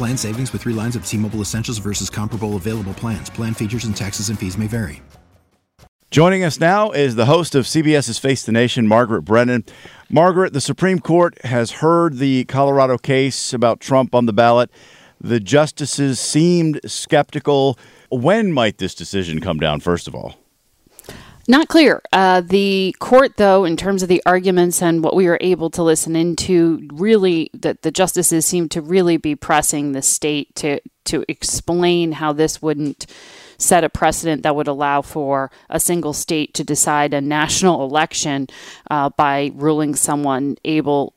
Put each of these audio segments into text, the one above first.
Plan savings with three lines of T Mobile Essentials versus comparable available plans. Plan features and taxes and fees may vary. Joining us now is the host of CBS's Face the Nation, Margaret Brennan. Margaret, the Supreme Court has heard the Colorado case about Trump on the ballot. The justices seemed skeptical. When might this decision come down, first of all? Not clear. Uh, the court, though, in terms of the arguments and what we were able to listen into, really, that the justices seem to really be pressing the state to to explain how this wouldn't set a precedent that would allow for a single state to decide a national election uh, by ruling someone able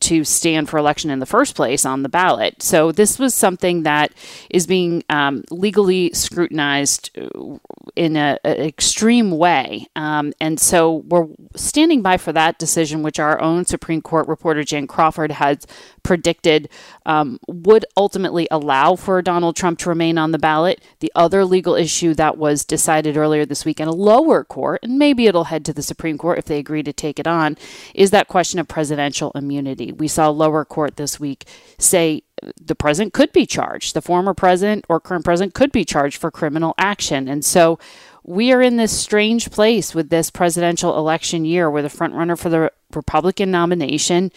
to stand for election in the first place on the ballot. So this was something that is being um, legally scrutinized uh, in an extreme way. Um, and so we're standing by for that decision, which our own Supreme Court reporter Jan Crawford has predicted um, would ultimately allow for Donald Trump to remain on the ballot. The other legal issue that was decided earlier this week in a lower court, and maybe it'll head to the Supreme Court if they agree to take it on, is that question of presidential immunity. We saw lower court this week say the president could be charged, the former president or current president could be charged for criminal action. And so we are in this strange place with this presidential election year where the frontrunner for the Republican nomination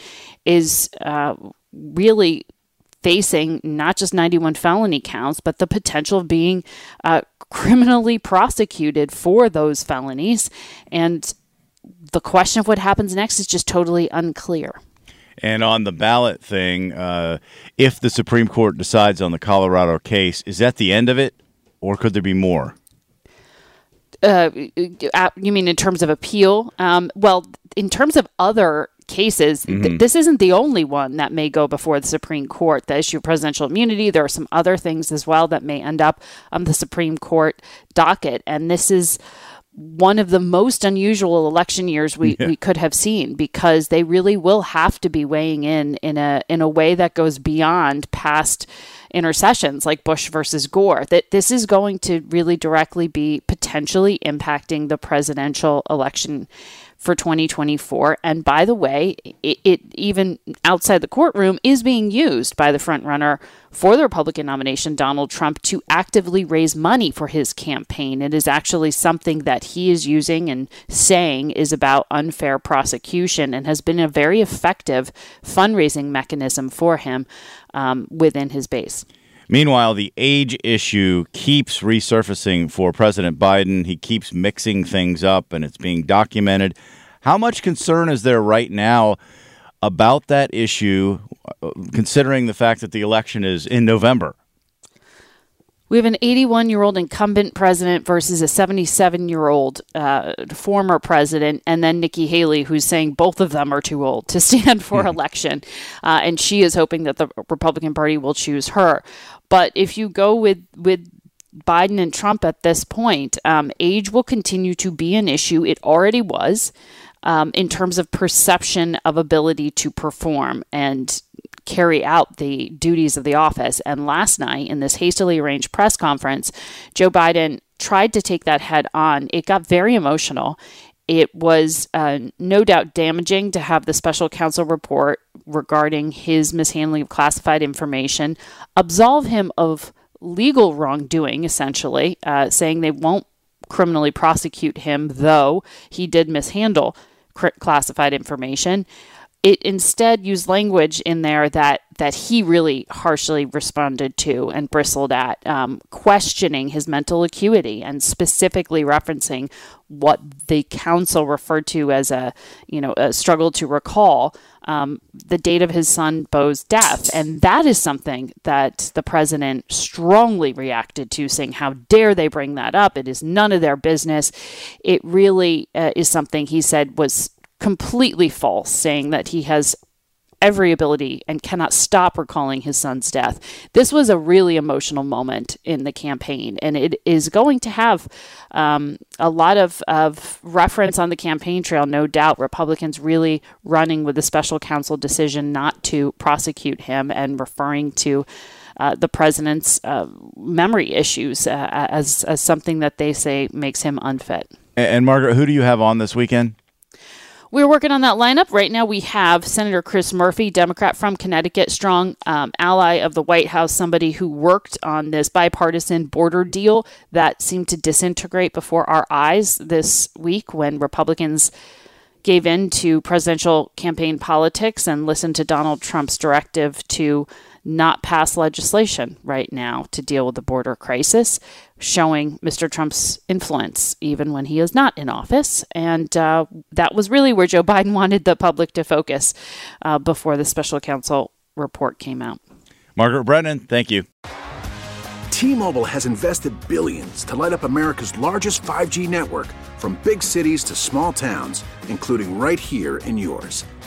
is uh, really facing not just 91 felony counts, but the potential of being uh, criminally prosecuted for those felonies. And the question of what happens next is just totally unclear. And on the ballot thing, uh, if the Supreme Court decides on the Colorado case, is that the end of it, or could there be more? Uh, uh you mean in terms of appeal? Um, well, in terms of other cases, mm-hmm. th- this isn't the only one that may go before the Supreme Court. The issue of presidential immunity, there are some other things as well that may end up on the Supreme Court docket. And this is one of the most unusual election years we, yeah. we could have seen because they really will have to be weighing in in a in a way that goes beyond past intercessions like Bush versus Gore that this is going to really directly be potentially impacting the presidential election for 2024. And by the way, it, it, even outside the courtroom is being used by the frontrunner for the Republican nomination, Donald Trump, to actively raise money for his campaign. It is actually something that he is using and saying is about unfair prosecution and has been a very effective fundraising mechanism for him um, within his base. Meanwhile, the age issue keeps resurfacing for President Biden. He keeps mixing things up and it's being documented. How much concern is there right now about that issue, uh, considering the fact that the election is in November? We have an 81 year old incumbent president versus a 77 year old uh, former president, and then Nikki Haley, who's saying both of them are too old to stand for hmm. election. Uh, and she is hoping that the Republican Party will choose her. But if you go with, with Biden and Trump at this point, um, age will continue to be an issue. It already was. Um, in terms of perception of ability to perform. And carry out the duties of the office. And last night, in this hastily arranged press conference, Joe Biden tried to take that head on. It got very emotional. It was uh, no doubt damaging to have the special counsel report regarding his mishandling of classified information absolve him of legal wrongdoing, essentially, uh, saying they won't criminally prosecute him, though he did mishandle classified information it instead used language in there that that he really harshly responded to and bristled at, um, questioning his mental acuity and specifically referencing what the counsel referred to as a you know a struggle to recall um, the date of his son Beau's death, and that is something that the president strongly reacted to, saying, "How dare they bring that up? It is none of their business." It really uh, is something he said was completely false, saying that he has every ability and cannot stop recalling his son's death. This was a really emotional moment in the campaign, and it is going to have um, a lot of, of reference on the campaign trail, no doubt. Republicans really running with the special counsel decision not to prosecute him and referring to. Uh, the president's uh, memory issues uh, as, as something that they say makes him unfit. And, and Margaret, who do you have on this weekend? We're working on that lineup. Right now, we have Senator Chris Murphy, Democrat from Connecticut, strong um, ally of the White House, somebody who worked on this bipartisan border deal that seemed to disintegrate before our eyes this week when Republicans gave in to presidential campaign politics and listened to Donald Trump's directive to not pass legislation right now to deal with the border crisis, showing Mr. Trump's influence even when he is not in office. And uh, that was really where Joe Biden wanted the public to focus uh, before the special counsel report came out. Margaret Brennan, thank you. T Mobile has invested billions to light up America's largest 5G network from big cities to small towns, including right here in yours.